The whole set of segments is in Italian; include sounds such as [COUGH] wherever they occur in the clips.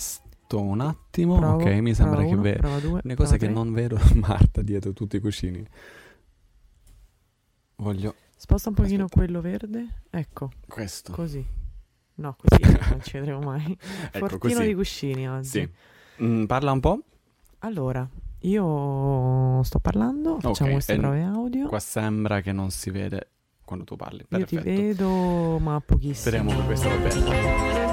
testo un attimo. Provo, ok, mi sembra che vedo. cose prova che non vedo [LAUGHS] Marta dietro tutti i cuscini. Voglio Sposta un pochino Aspetta. quello verde. Ecco, questo. così. No, così non ci vedremo mai. [LAUGHS] ecco Fortino così. di cuscini oggi. Sì. Mm, parla un po'. Allora, io sto parlando, facciamo Ok, queste e prove audio. Qua sembra che non si vede quando tu parli. Io ti Perfetto. vedo, ma pochissimo. Speriamo che questo va bene.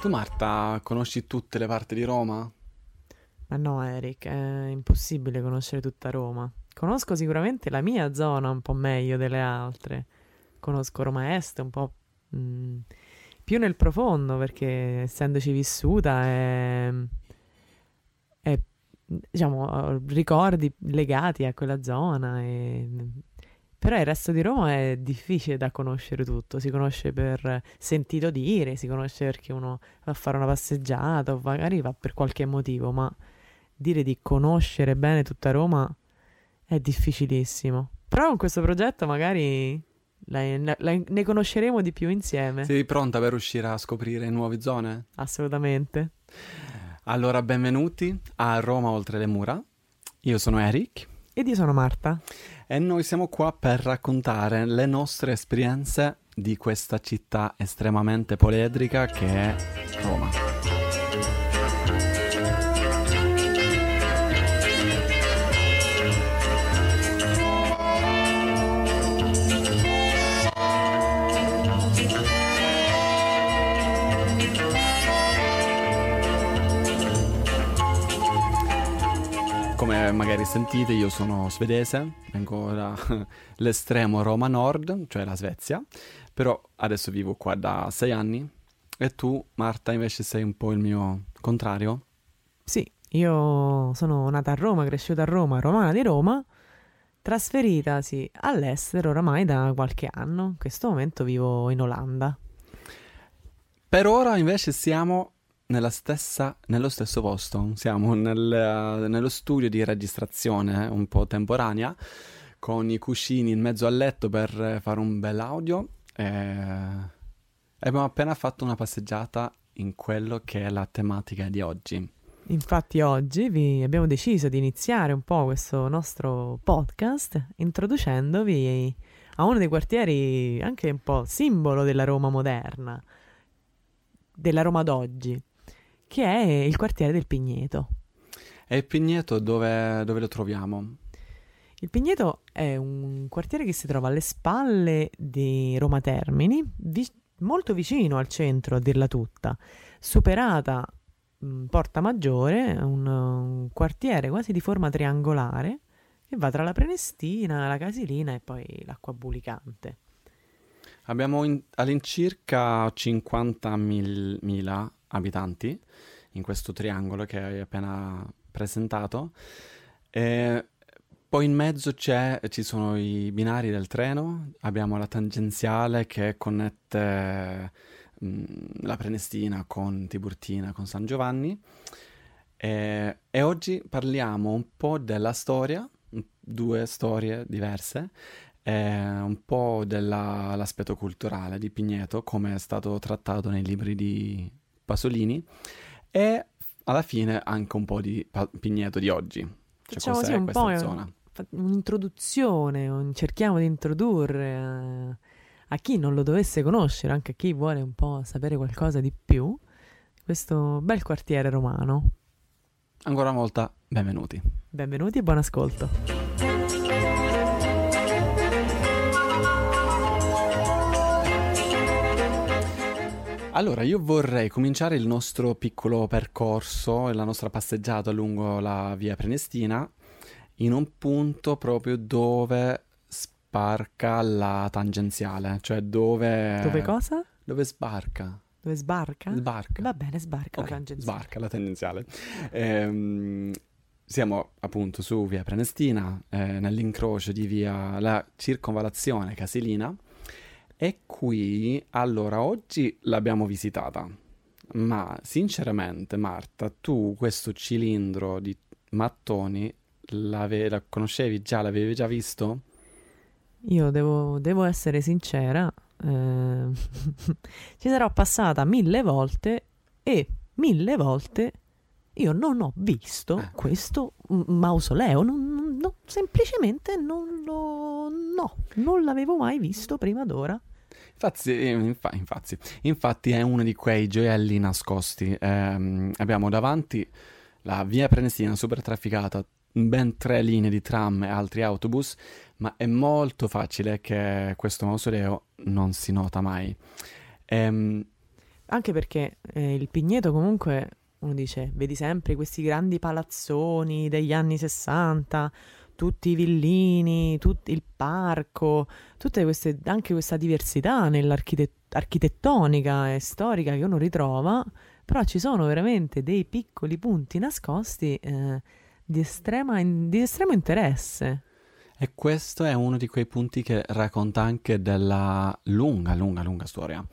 Tu Marta, conosci tutte le parti di Roma? Ma no, Eric, è impossibile conoscere tutta Roma. Conosco sicuramente la mia zona un po' meglio delle altre. Conosco Roma Est un po' mm, più nel profondo perché essendoci vissuta è, è, diciamo, ricordi legati a quella zona. E... Però il resto di Roma è difficile da conoscere tutto. Si conosce per sentito dire, si conosce perché uno va a fare una passeggiata o magari va per qualche motivo, ma dire di conoscere bene tutta Roma è difficilissimo. Però con questo progetto magari la- la- ne conosceremo di più insieme. Sei pronta per uscire a scoprire nuove zone? Assolutamente. Allora, benvenuti a Roma oltre le mura. Io sono Eric Ed io sono Marta. E noi siamo qua per raccontare le nostre esperienze di questa città estremamente poledrica che è Roma. Come magari sentite, io sono svedese, vengo dall'estremo [LAUGHS] Roma Nord, cioè la Svezia, però adesso vivo qua da sei anni e tu, Marta, invece sei un po' il mio contrario. Sì, io sono nata a Roma, cresciuta a Roma, romana di Roma, trasferitasi all'estero oramai da qualche anno. In questo momento vivo in Olanda. Per ora invece siamo stessa, nello stesso posto, siamo nel- nello studio di registrazione eh, un po' temporanea, con i cuscini in mezzo al letto per eh, fare un bel audio. e abbiamo appena fatto una passeggiata in quello che è la tematica di oggi. Infatti oggi abbiamo deciso di iniziare un po' questo nostro podcast introducendovi a uno dei quartieri anche un po' simbolo della Roma moderna, della Roma d'oggi, che è il quartiere del Pigneto. E il Pigneto dove, dove lo troviamo? Il Pigneto è un quartiere che si trova alle spalle di Roma Termini, vi- molto vicino al centro, a dirla tutta, superata mh, Porta Maggiore, un, un quartiere quasi di forma triangolare che va tra la Prenestina, la Casilina e poi l'acqua bulicante. Abbiamo in- all'incirca 50.000 abitanti in questo triangolo che hai appena presentato. E poi in mezzo ci sono i binari del treno, abbiamo la tangenziale che connette mh, la Prenestina con Tiburtina, con San Giovanni. E, e oggi parliamo un po' della storia, due storie diverse, un po' dell'aspetto culturale di Pigneto, come è stato trattato nei libri di Pasolini, e alla fine anche un po' di Pa- Pigneto di oggi. Cioè, Facciamo cos'è un questa po' zona? un'introduzione, un- cerchiamo di introdurre eh, a chi non lo dovesse conoscere, anche a chi vuole un po' sapere qualcosa di più, questo bel quartiere romano. Ancora una volta, benvenuti. Benvenuti e buon ascolto. Allora, io vorrei cominciare il nostro piccolo percorso e la nostra passeggiata lungo la via Prenestina in un punto proprio dove sbarca la tangenziale, cioè dove... Dove cosa? Dove sbarca. Dove sbarca? Sbarca. Va bene, sbarca Ok, la tangenziale. sbarca la tangenziale. Ehm, siamo appunto su via Prenestina, eh, nell'incrocio di via la circonvalazione Casilina. E qui, allora, oggi l'abbiamo visitata, ma sinceramente, Marta, tu questo cilindro di mattoni l'ave- la conoscevi già, l'avevi già visto? io devo, devo essere sincera, eh, [LAUGHS] ci sarò passata mille volte e mille volte io non ho visto eh. questo mausoleo, non, non, semplicemente non lo... no, non l'avevo mai visto prima d'ora. Infatti, infa, infatti, infatti, è uno di quei gioielli nascosti. Eh, abbiamo davanti la via Prenestina super trafficata, ben tre linee di tram e altri autobus, ma è molto facile che questo mausoleo non si nota mai. Ehm... Anche perché eh, il Pigneto comunque, uno dice, vedi sempre questi grandi palazzoni degli anni 60, tutti i villini, tut- il parco, tutte queste, anche questa diversità nell'architettonica e storica che uno ritrova, però ci sono veramente dei piccoli punti nascosti eh, di, estrema, di estremo interesse. E questo è uno di quei punti che racconta anche della lunga, lunga, lunga storia,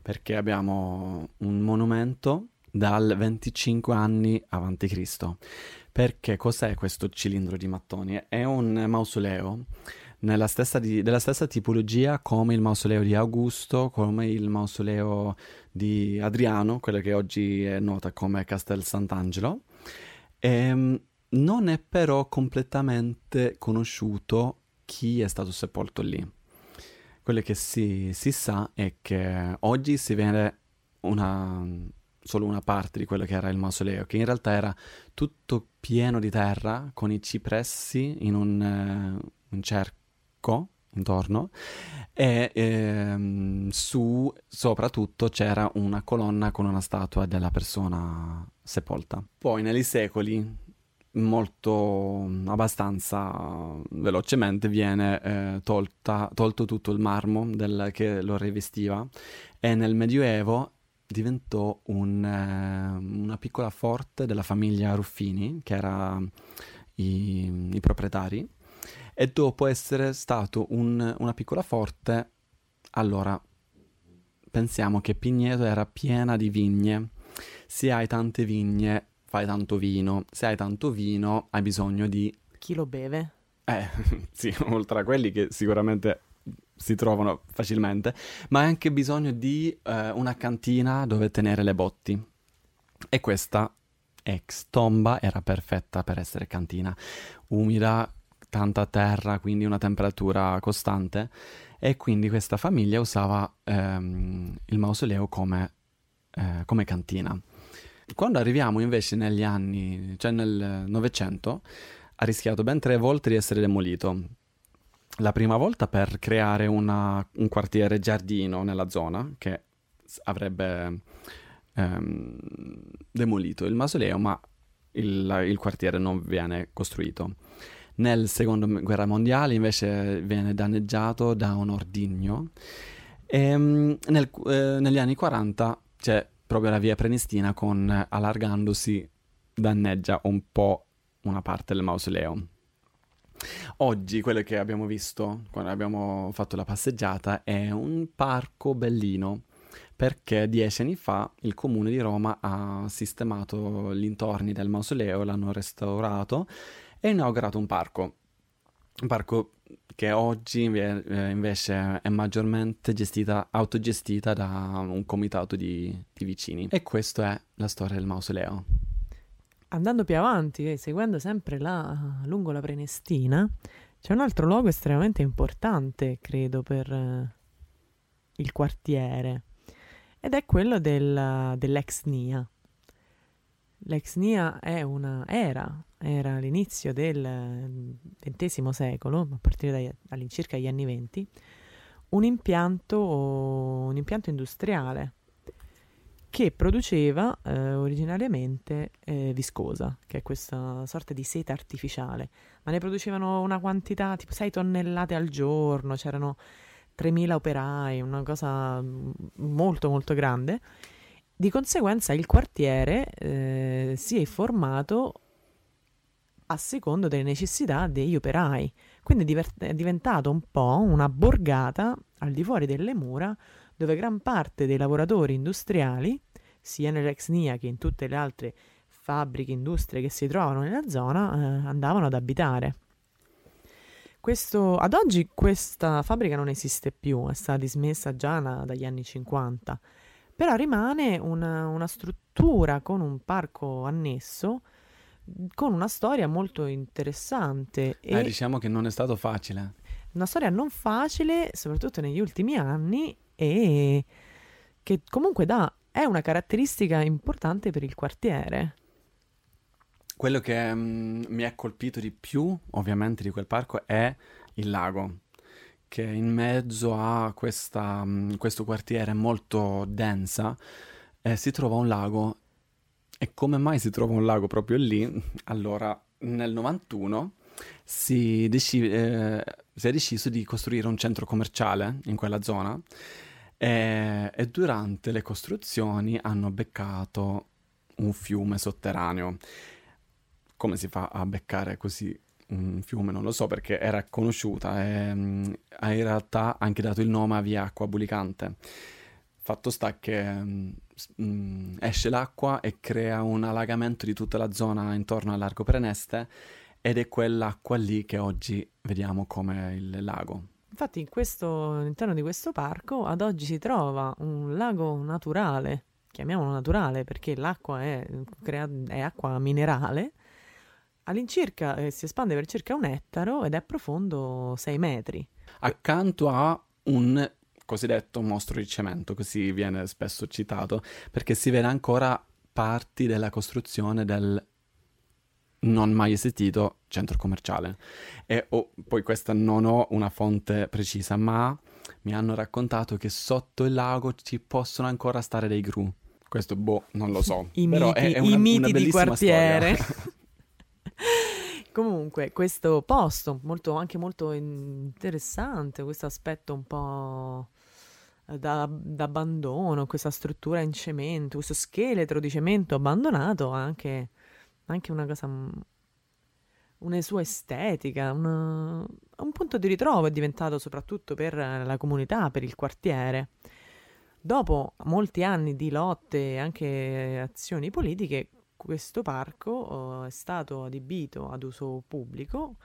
perché abbiamo un monumento dal 25 anni avanti Cristo. Perché cos'è questo cilindro di mattoni? È un mausoleo stessa di, della stessa tipologia come il mausoleo di Augusto, come il mausoleo di Adriano, quello che oggi è nota come Castel Sant'Angelo. E, ehm, non è però completamente conosciuto chi è stato sepolto lì. Quello che si, si sa è che oggi si vede una solo una parte di quello che era il mausoleo, che in realtà era tutto pieno di terra con i cipressi in un, uh, un cerco intorno e ehm, su soprattutto c'era una colonna con una statua della persona sepolta. Poi negli secoli molto abbastanza velocemente viene eh, tolta, tolto tutto il marmo del, che lo rivestiva e nel medioevo diventò un, eh, una piccola forte della famiglia Ruffini, che era i, i proprietari, e dopo essere stato un, una piccola forte, allora pensiamo che Pigneto era piena di vigne. Se hai tante vigne, fai tanto vino. Se hai tanto vino, hai bisogno di... Chi lo beve? Eh, [LAUGHS] sì, oltre a quelli che sicuramente si trovano facilmente, ma hai anche bisogno di eh, una cantina dove tenere le botti. E questa ex tomba era perfetta per essere cantina, umida, tanta terra, quindi una temperatura costante, e quindi questa famiglia usava ehm, il mausoleo come, eh, come cantina. Quando arriviamo invece negli anni, cioè nel Novecento, ha rischiato ben tre volte di essere demolito la prima volta per creare una, un quartiere giardino nella zona che avrebbe ehm, demolito il mausoleo, ma il, il, quartiere non viene costruito. Nel secondo guerra mondiale invece viene danneggiato da un ordigno e ehm, nel, eh, negli anni 40 c'è proprio la via Prenestina con allargandosi danneggia un po' una parte del mausoleo. Oggi quello che abbiamo visto quando abbiamo fatto la passeggiata è un parco bellino perché dieci anni fa il comune di Roma ha sistemato gli intorni del mausoleo, l'hanno restaurato e inaugurato un parco. Un parco che oggi invece è maggiormente gestita, autogestita da un comitato di, di vicini. E questa è la storia del mausoleo andando più avanti, seguendo sempre la, lungo la Prenestina, c'è un altro luogo estremamente importante, credo, per eh, il quartiere, ed è quello del, dell'ex NIA. L'ex NIA è una, era, era all'inizio del XX secolo, a partire dagli, all'incirca gli anni venti, un impianto, un impianto industriale che produceva eh, originariamente eh, viscosa, che è questa sorta di seta artificiale, ma ne producevano una quantità tipo 6 tonnellate al giorno, c'erano 3.000 operai, una cosa mm, molto molto grande. Di conseguenza il quartiere eh, si è formato a secondo delle necessità degli operai, quindi diver- è diventato un po' una borgata al di fuori delle mura dove gran parte dei lavoratori industriali, sia nell'ex NIA che in tutte le altre fabbriche, industrie che si trovano nella zona, eh, andavano ad abitare. Questo, ad oggi questa fabbrica non esiste più, è stata dismessa già na- dagli anni 50, però rimane una, una struttura con un parco annesso, con una storia molto interessante. Eh, diciamo che non è stato facile. una storia non facile, soprattutto negli ultimi anni, e che comunque dà, è una caratteristica importante per il quartiere. Quello che mm, mi ha colpito di più, ovviamente, di quel parco è il lago, che in mezzo a questa, mm, questo quartiere molto densa eh, si trova un lago. E come mai si trova un lago proprio lì? Allora, nel 91 si, deci- eh, si è deciso di costruire un centro commerciale in quella zona e, e durante le costruzioni hanno beccato un fiume sotterraneo. Come si fa a beccare così un fiume? Non lo so perché era conosciuta e mm, ha in realtà anche dato il nome a via Acqua Bulicante. Fatto sta che mm, s- mm, esce l'acqua e crea un allagamento di tutta la zona intorno al largo Preneste ed è quell'acqua lì che oggi vediamo come il lago. Infatti, in questo, all'interno di questo parco ad oggi si trova un lago naturale, chiamiamolo naturale perché l'acqua è, crea- è acqua minerale, all'incirca eh, si espande per circa un ettaro ed è profondo 6 metri. accanto a un cosiddetto mostro di cemento, così viene spesso citato, perché si vede ancora parti della costruzione del non mai esistito centro commerciale. E oh, poi questa non ho una fonte precisa, ma mi hanno raccontato che sotto il lago ci possono ancora stare dei gru. Questo, boh, non lo so. [LAUGHS] I Però miti, è, è i una, miti una di quartiere. [LAUGHS] [LAUGHS] Comunque, questo posto molto, anche molto interessante, questo aspetto un po' da, d'abbandono, questa struttura in cemento, questo scheletro di cemento abbandonato, anche, anche una cosa, mm, una sua estetica, una- un punto di ritrovo è diventato soprattutto per la comunità, per il quartiere. Dopo molti anni di lotte e anche azioni politiche, questo parco eh, è stato adibito ad uso pubblico,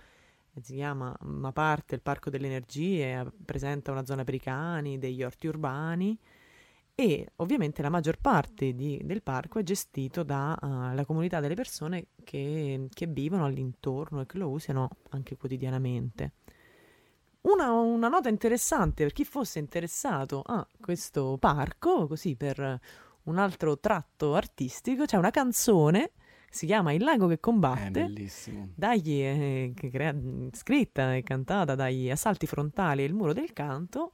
e si chiama una parte il Parco delle Energie, eh, presenta una zona per i cani, degli orti urbani e ovviamente la maggior parte di- del parco è gestito dalla comunità delle persone che, che vivono all'intorno e che lo usano anche quotidianamente. Una, una nota interessante per chi fosse interessato a questo parco, così per un altro tratto artistico, c'è una canzone, si chiama Il lago che combatte, dagli, eh, che crea- scritta e cantata dagli Assalti Frontali e il Muro del Canto,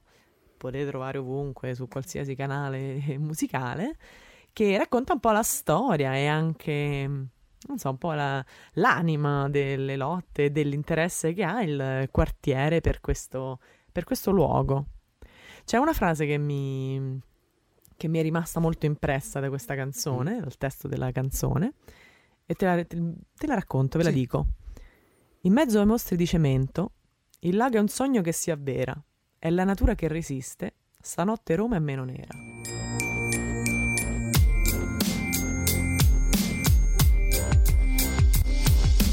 potete trovare ovunque su qualsiasi canale [LAUGHS] musicale, che racconta un po' la storia e anche, non so, un po' la- l'anima delle lotte e dell'interesse che ha il quartiere per questo, per questo luogo. C'è una frase che mi, che mi è rimasta molto impressa da questa canzone, dal testo della canzone, e te la, te- te la racconto, ve la Sì. dico. In mezzo ai mostri di cemento, il lago è un sogno che si avvera, è la natura che resiste, stanotte Roma è meno nera.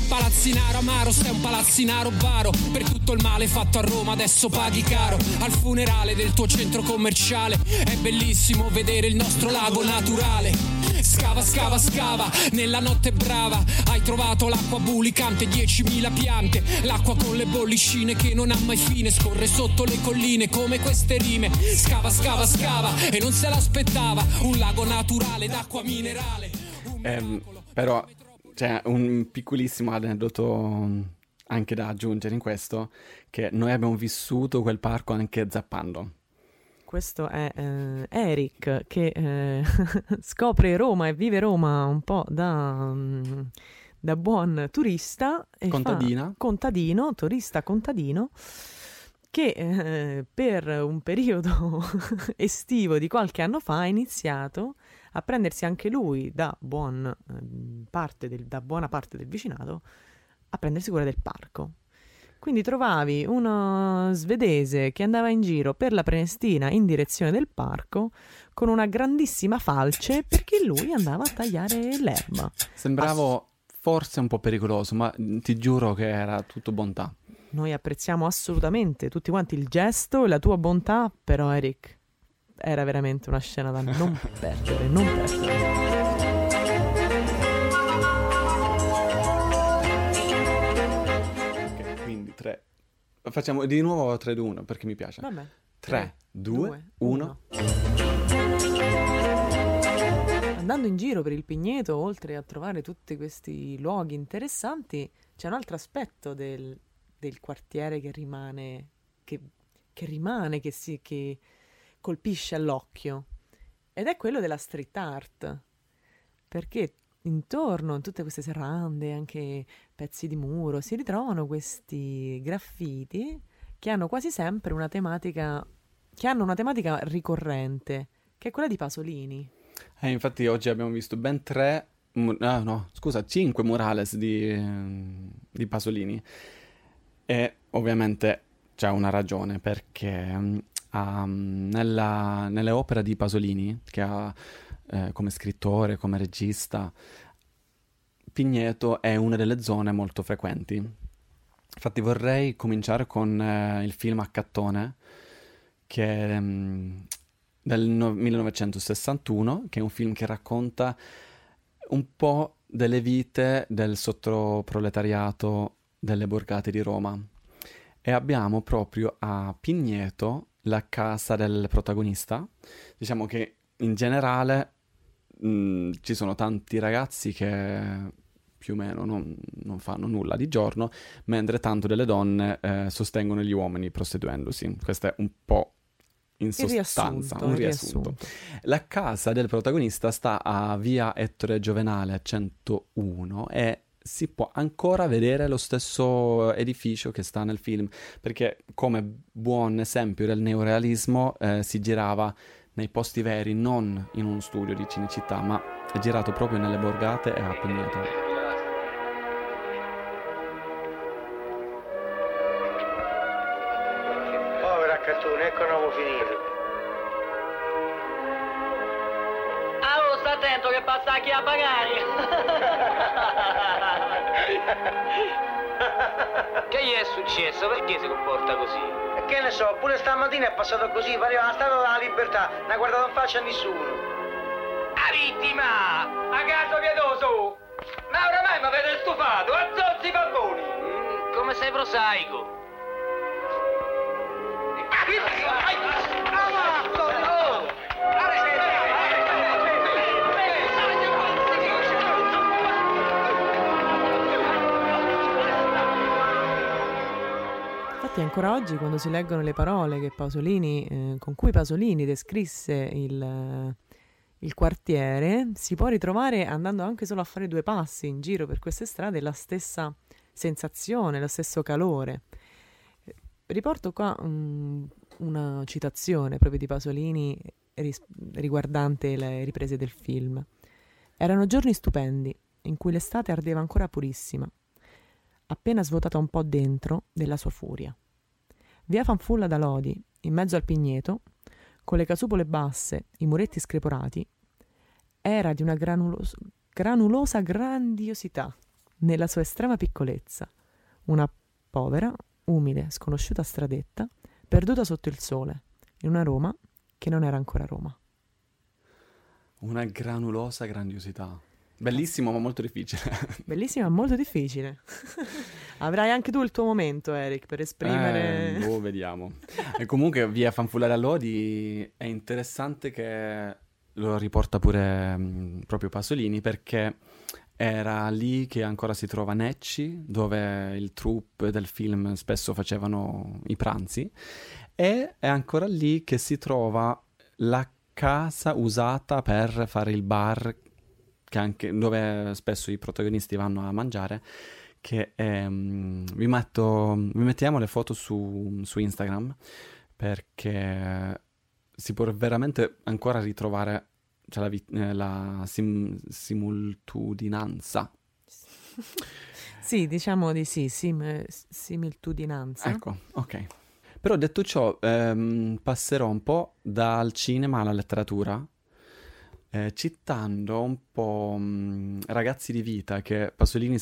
Palazzinaro amaro, stai un palazzinaro baro. Per tutto il male fatto a Roma adesso paghi caro. Al funerale del tuo centro commerciale È bellissimo vedere il nostro lago naturale Scava, scava, scava, nella notte brava. Hai trovato l'acqua bulicante, 10.000 piante. L'acqua con le bollicine che non ha mai fine Scorre sotto le colline come queste rime. Scava, scava, scava e non se l'aspettava. Un lago naturale d'acqua minerale. Miracolo. però c'è un piccolissimo aneddoto mm, anche da aggiungere in questo, che noi abbiamo vissuto quel parco anche zappando. Questo è eh, Eric che eh, [LAUGHS] scopre Roma e vive Roma un po' da, mm, da buon turista. E fa- Contadina. contadino, turista contadino, che eh, per un periodo [LAUGHS] estivo di qualche anno fa ha iniziato a prendersi anche lui da, buon, eh, parte del- da buona parte del vicinato a prendersi cura del parco. Quindi trovavi uno svedese che andava in giro per la Prenestina in direzione del parco con una grandissima falce perché lui andava a tagliare l'erba. Sembravo forse un po' pericoloso, ma ti giuro che era tutto bontà. noi apprezziamo assolutamente tutti quanti il gesto e la tua bontà, però Eric era veramente una scena da non [LAUGHS] perdere, non perdere. Facciamo di nuovo 3, 2, 1 perché mi piace. Vabbè. 3, 2, 1. Andando in giro per il Pigneto, oltre a trovare tutti questi luoghi interessanti, c'è un altro aspetto del, del quartiere che rimane, che, che rimane, che, si, che colpisce all'occhio, ed è quello della street art, perché intorno a tutte queste serrande, anche pezzi di muro, si ritrovano questi graffiti che hanno quasi sempre una tematica, una tematica ricorrente, che è quella di Pasolini. Eh, infatti oggi abbiamo visto ben tre, ah, no, scusa, cinque murales di, di Pasolini. E ovviamente c'è una ragione perché um, nella, nelle opere di Pasolini, che ha eh, come scrittore, come regista, Pigneto è una delle zone molto frequenti. Infatti vorrei cominciare con eh, il film Accattone, che è um, del no- 1961, che è un film che racconta un po' delle vite del sottoproletariato delle borgate di Roma. E abbiamo proprio a Pigneto la casa del protagonista. Diciamo che in generale mh, ci sono tanti ragazzi che più o meno non, non, fanno nulla di giorno, mentre tanto delle donne eh, sostengono gli uomini prostituendosi. Questo è un po' in sostanza, riassunto, un riassunto. riassunto. La casa del protagonista sta a via Ettore Giovenale 101 e si può ancora vedere lo stesso edificio che sta nel film, perché come buon esempio del neorealismo eh, si girava nei posti veri, non in un studio di Cinecittà, ma è girato proprio nelle borgate e a Pigneto. Povero accattone, ecco uomo finito. Ah, oh, sta attento che passa chi a pagare. Che gli è successo? Perché si comporta così? E che ne so, pure stamattina è passato così, pareva la statua della libertà, non ha guardato in faccia a nessuno. La vittima! A caso pietoso! Ma oramai mi avete stufato, azzozzi i bamboni! Mm, come sei prosaico? Infatti ancora oggi quando si leggono le parole Pasolini, eh, con cui Pasolini descrisse il, eh, il quartiere, si può ritrovare andando anche solo a fare due passi in giro per queste strade la stessa sensazione, lo stesso calore. Eh, Riporto qua mm, una citazione proprio di Pasolini ris- riguardante le riprese del film. Erano giorni stupendi, in cui l'estate ardeva ancora purissima, appena svuotata un po' dentro della sua furia. Via Fanfulla da Lodi, in mezzo al Pigneto, con le casupole basse, i muretti screporati, era di una granulos- granulosa grandiosità nella sua estrema piccolezza, una povera, umile, sconosciuta stradetta, perduta sotto il sole, in una Roma che non era ancora Roma. Una granulosa grandiosità. Bellissimo, ma molto difficile. Bellissima, molto difficile. [LAUGHS] Avrai anche tu il tuo momento, Eric, per esprimere... Eh, boh, vediamo. [LAUGHS] E comunque via Fanfullare a Lodi è interessante che lo riporta pure mh, proprio Pasolini perché era lì che ancora si trova Necci, dove il troupe del film spesso facevano i pranzi, e è ancora lì che si trova la casa usata per fare il bar che anche, dove spesso i protagonisti vanno a mangiare, che ehm, vi, metto, vi mettiamo le foto su, su Instagram perché si può veramente ancora ritrovare cioè, la, vi- eh, la sim- simultudinanza. [LAUGHS] Sì, diciamo di sì, sim- similtudinanza. Ecco, ok. Però detto ciò, ehm, passerò un po' dal cinema alla letteratura, eh, citando un po' mh, Ragazzi di vita che Pasolini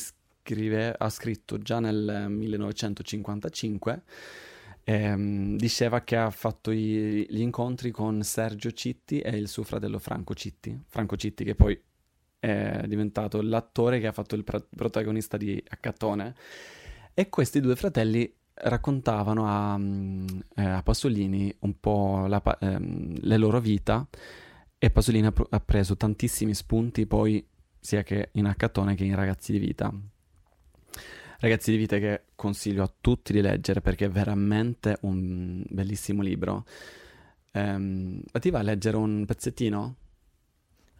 scrive, ha scritto già nel 1955, ehm, diceva che ha fatto i- gli incontri con Sergio Citti e il suo fratello Franco Citti. Franco Citti che poi è diventato l'attore che ha fatto il pra- protagonista di Accattone. E questi due fratelli raccontavano a, mm, eh, a Pasolini un po' la ehm, le loro vita e Pasolini ha, pro- ha preso tantissimi spunti poi sia che in Accattone che in Ragazzi di Vita. Ragazzi di Vita che consiglio a tutti di leggere perché è veramente un bellissimo libro. Ehm, ma ti va a leggere un pezzettino?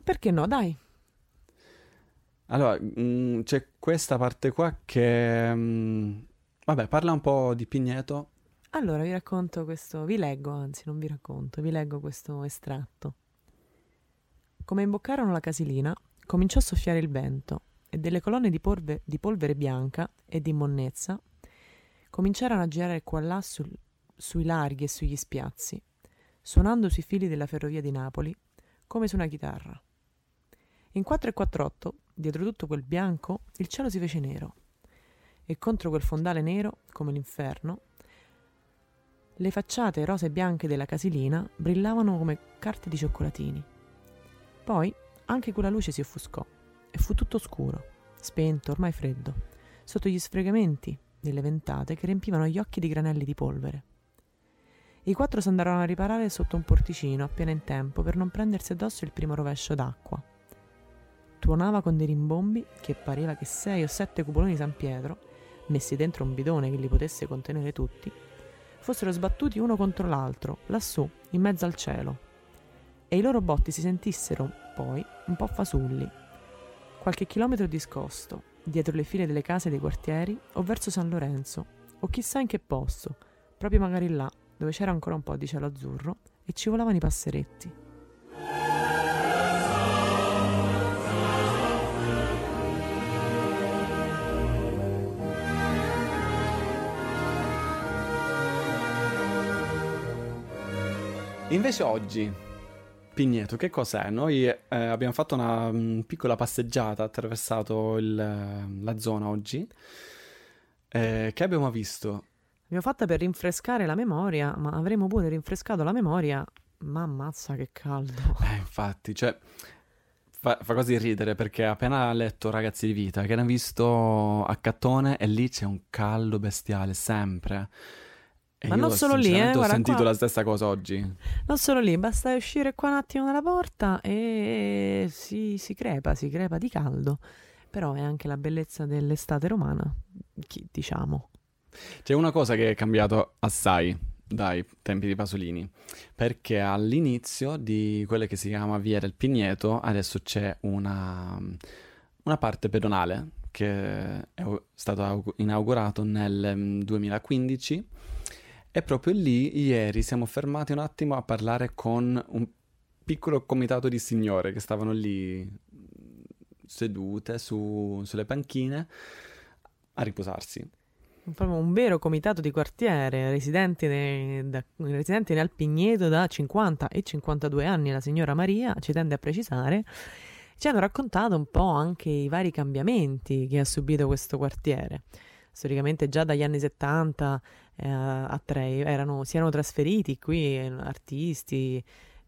Perché no, dai. Allora, mm, c'è questa parte qua che... mm, vabbè, parla un po' di Pigneto. Allora vi racconto questo, vi leggo, anzi non vi racconto, vi leggo questo estratto. Come imboccarono la casilina, cominciò a soffiare il vento e delle colonne di, polve- di polvere bianca e di monnezza cominciarono a girare qua là sul- sui larghi e sugli spiazzi, suonando sui fili della ferrovia di Napoli come su una chitarra. In 4 e 48, dietro tutto quel bianco, il cielo si fece nero e contro quel fondale nero, come l'inferno, le facciate rose e bianche della casilina brillavano come carte di cioccolatini. Poi anche quella luce si offuscò e fu tutto scuro, spento, ormai freddo, sotto gli sfregamenti delle ventate che riempivano gli occhi di granelli di polvere. I quattro s'andarono a riparare sotto un porticino appena in tempo per non prendersi addosso il primo rovescio d'acqua. Tuonava con dei rimbombi che pareva che sei o sette cupoloni San Pietro, messi dentro un bidone che li potesse contenere tutti, fossero sbattuti uno contro l'altro, lassù, in mezzo al cielo, e i loro botti si sentissero, poi, un po' fasulli. Qualche chilometro discosto, dietro le file delle case dei quartieri, o verso San Lorenzo, o chissà in che posto, proprio magari là, dove c'era ancora un po' di cielo azzurro e ci volavano i passeretti. Invece oggi, Pigneto, che cos'è? Noi eh, abbiamo fatto una mm, piccola passeggiata, attraversato il- la zona oggi. Eh, che abbiamo visto? L'abbiamo fatta per rinfrescare la memoria, ma avremmo pure rinfrescato la memoria. Ma ammazza che caldo. [LAUGHS] Eh, infatti, cioè, fa, fa quasi ridere perché appena letto Ragazzi di Vita, che ne ho visto a Cattone e lì c'è un caldo bestiale, sempre. E Ma non solo lì, eh, ho sentito qua. la stessa cosa oggi. Non solo lì, basta uscire qua un attimo dalla porta e si, si crepa, si crepa di caldo. Però è anche la bellezza dell'estate romana, diciamo. C'è una cosa che è cambiato assai dai tempi di Pasolini, perché all'inizio di quella che si chiama Via del Pigneto adesso c'è una, una parte pedonale che è au- inaugurato nel mm, 2015 e proprio lì ieri siamo fermati un attimo a parlare con un piccolo comitato di signore che stavano lì mm, sedute su- sulle panchine a riposarsi. Proprio un vero comitato di quartiere, residenti, ne- da- residenti nel Pigneto da 50 e 52 anni, la signora Maria ci tende a precisare, ci hanno raccontato un po' anche i vari cambiamenti che ha subito questo quartiere. Storicamente già dagli anni 70 eh, a Trei erano, si erano trasferiti qui eh, artisti,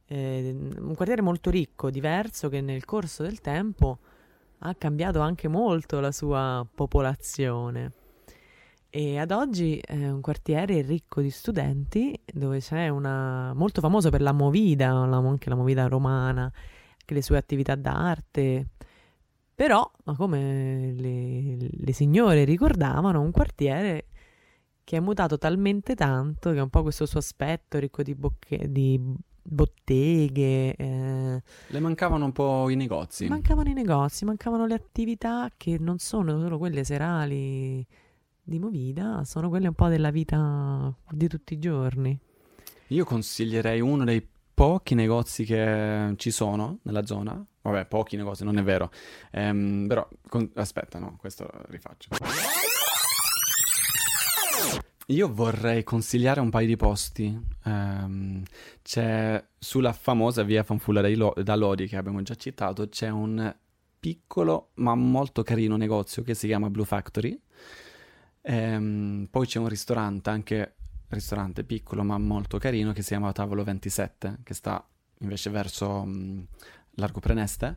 eh, un quartiere molto ricco, diverso, che nel corso del tempo ha cambiato anche molto la sua popolazione. E ad oggi è un quartiere ricco di studenti dove c'è una molto famoso per la movida, la- anche la movida romana, anche le sue attività d'arte. Però, come le, le signore ricordavano, un quartiere che è mutato talmente tanto che ha un po' questo suo aspetto ricco di, bocche- di botteghe, eh, Le mancavano un po' i negozi. Mancavano i negozi, mancavano le attività che non sono solo quelle serali di Movida, sono quelle un po' della vita di tutti i giorni. Io consiglierei uno dei pochi negozi che ci sono nella zona. Vabbè, pochi negozi, non è vero. Ehm, però, con- aspetta, no, questo rifaccio. Io vorrei consigliare un paio di posti. Ehm, c'è sulla famosa via Fanfulla Lo- da Lodi, che abbiamo già citato, c'è un piccolo ma molto carino negozio che si chiama Blue Factory. Ehm, poi c'è un ristorante, anche ristorante piccolo ma molto carino, che si chiama Tavolo 27, che sta invece verso mh, Largo Preneste.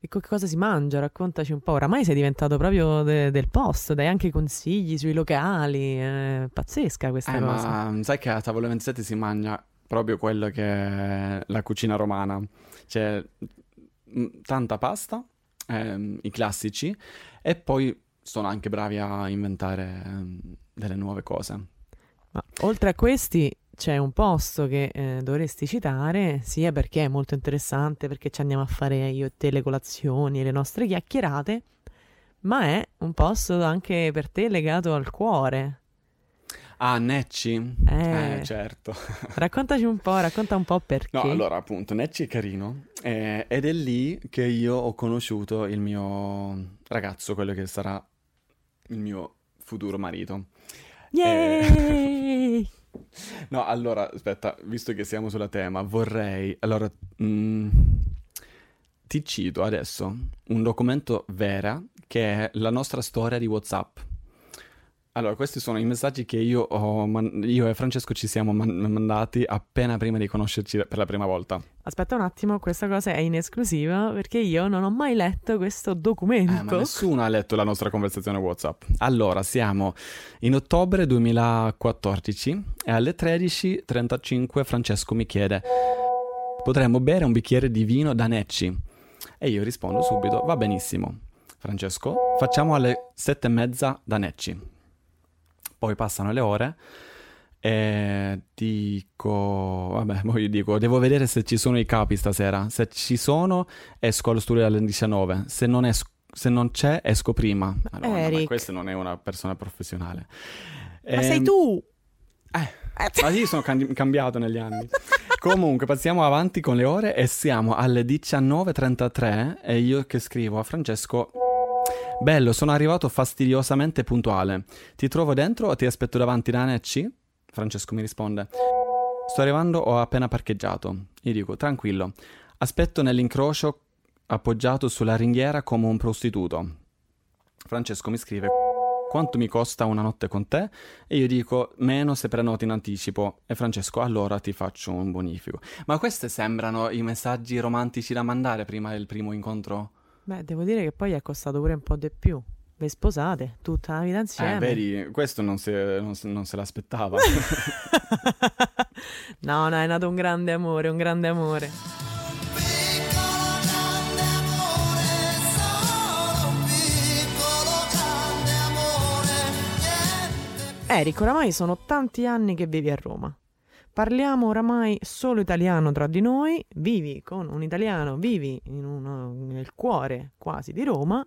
E che cosa si mangia? Raccontaci un po'. Oramai sei diventato proprio de- del posto, dai anche consigli sui locali. È pazzesca questa Eh, cosa. ma sai che a Tavolo 27 si mangia proprio quello che è la cucina romana. C'è mh, tanta pasta, ehm, i classici, e poi sono anche bravi a inventare ehm, delle nuove cose. Ma oltre a questi c'è un posto che eh, dovresti citare, sia perché è molto interessante, perché ci andiamo a fare io e te le colazioni e le nostre chiacchierate, ma è un posto anche per te legato al cuore. Ah, Necci? Eh. Eh, certo. [LAUGHS] Raccontaci un po', racconta un po' perché. No, allora appunto, Necci è carino eh, ed è lì che io ho conosciuto il mio ragazzo, quello che sarà il mio futuro marito. Yay! [LAUGHS] No, allora, aspetta, visto che siamo sulla tema, vorrei... Allora, mm, ti cito adesso un documento vera che è la nostra storia di WhatsApp. Allora, questi sono i messaggi che io, ho io e Francesco ci siamo man- mandati appena prima di conoscerci per la prima volta. Aspetta un attimo, questa cosa è in esclusiva perché io non ho mai letto questo Eh, documento. nessuno ha letto la nostra conversazione WhatsApp. Allora, siamo in ottobre 2014 e alle 13.35 Francesco mi chiede: Potremmo bere un bicchiere di vino da Necci? E io rispondo subito: Va benissimo. Francesco, facciamo alle sette e mezza da Necci. Poi passano le ore e dico, vabbè, [LAUGHS] poi dico, devo vedere se ci sono i capi stasera. Se ci sono, esco allo studio alle 19. Se non, es- se non c'è, esco prima. Ma Eric. questa non è una persona professionale. Ma sei Ehm, tu! eh, ma io sono cam- cambiato negli anni. Comunque, passiamo avanti con le ore e siamo alle 19.33 e io che scrivo a Francesco... Bello, sono arrivato fastidiosamente puntuale. Ti trovo dentro o ti aspetto davanti da Necci? Francesco mi risponde. Sto arrivando, ho appena parcheggiato. Io dico, tranquillo. Aspetto nell'incrocio appoggiato sulla ringhiera come un prostituto. Francesco mi scrive quanto mi costa una notte con te? E io dico meno se prenoti in anticipo. E Francesco, allora ti faccio un bonifico. Ma questi sembrano i messaggi romantici da mandare prima del primo incontro? Beh, devo dire che poi è costato pure un po' di più. Le sposate, tutta la vita insieme. Eh, vedi, questo non, si- non non se l'aspettava. [LAUGHS] no, no, è nato un grande amore, un grande amore. Eric, oramai sono tanti anni che vivi a Roma. Parliamo oramai solo italiano tra di noi, vivi con un italiano, vivi uno- nel cuore quasi di Roma.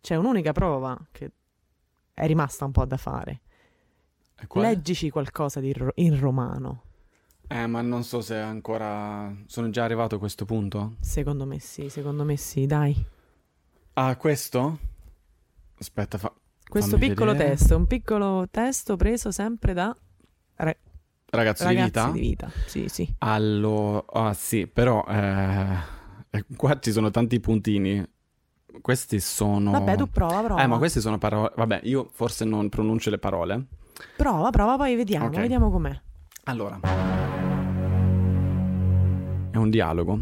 C'è un'unica prova che è rimasta un po' da fare. Leggici qualcosa ro- in romano. Eh, ma non so se ancora sono già arrivato a questo punto. Secondo me sì, secondo me sì, dai. Ah, questo? Aspetta, fa... Questo piccolo vedere. testo, un piccolo testo preso sempre da ra- Ragazzo ragazzi di vita? di vita. Sì, sì. Allora, ah sì, però eh, [LAUGHS] qua ci sono tanti puntini. Questi sono... Vabbè, tu prova, prova. Eh, ma queste sono parole... Vabbè, io forse non pronuncio le parole. Prova, prova, poi vediamo, Ok. vediamo com'è. Allora. È un dialogo.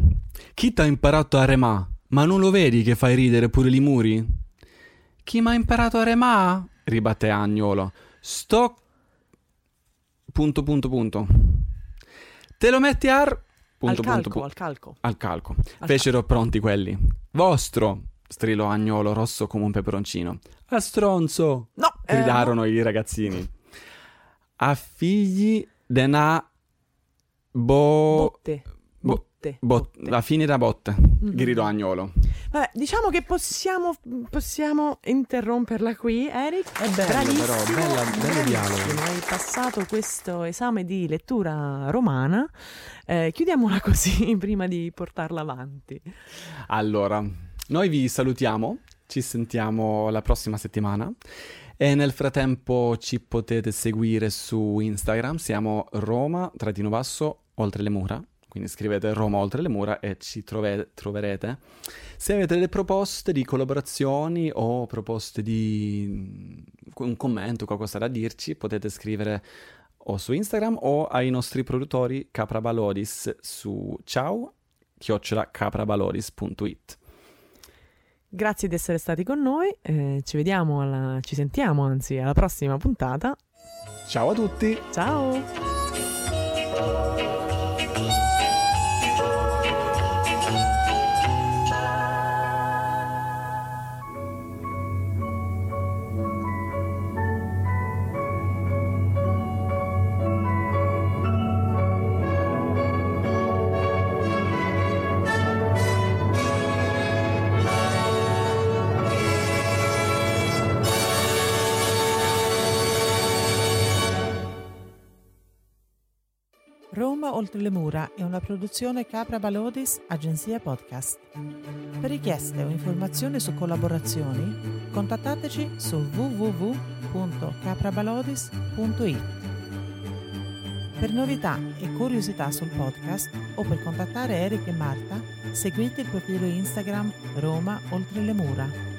Chi t'ha imparato a remà? Ma non lo vedi che fai ridere pure i muri? Chi m'ha imparato a remà? Ribatte Agnolo. Sto... Punto, punto, punto. Te lo metti ar... Punto, al calco, pu- al calco. al calco. Al Fecero pronti quelli. Vostro! strillò Agnolo rosso come un peperoncino. A stronzo! No, eh, gridarono i ragazzini. A figli dena bo... botte. bo- Botte. bot- botte. la fine da botte, Mhm. gridò Agnolo. Vabbè, diciamo che possiamo, possiamo interromperla qui, Eric. È bello, però, bella- bello dialogo. Hai passato questo esame di lettura romana. Eh, chiudiamola così [LAUGHS] prima di portarla avanti. Allora, noi vi salutiamo, ci sentiamo la prossima settimana e nel frattempo ci potete seguire su Instagram, siamo Roma, trattino basso, oltre le mura, quindi scrivete Roma oltre le mura e ci trove- troverete. Se avete delle proposte di collaborazioni o proposte di un commento, qualcosa da dirci, potete scrivere o su Instagram o ai nostri produttori Capra Balodis su ciao chiocciola caprabalodis.it. Grazie di essere stati con noi, eh, ci vediamo, alla, ci sentiamo anzi alla prossima puntata. Ciao a tutti! Ciao! Oltre le mura è una produzione Capra Balodis, agenzia podcast. Per richieste o informazioni su collaborazioni, contattateci su www.caprabalodis.it. Per novità e curiosità sul podcast o per contattare Eric e Marta, seguite il profilo Instagram Roma oltre le mura.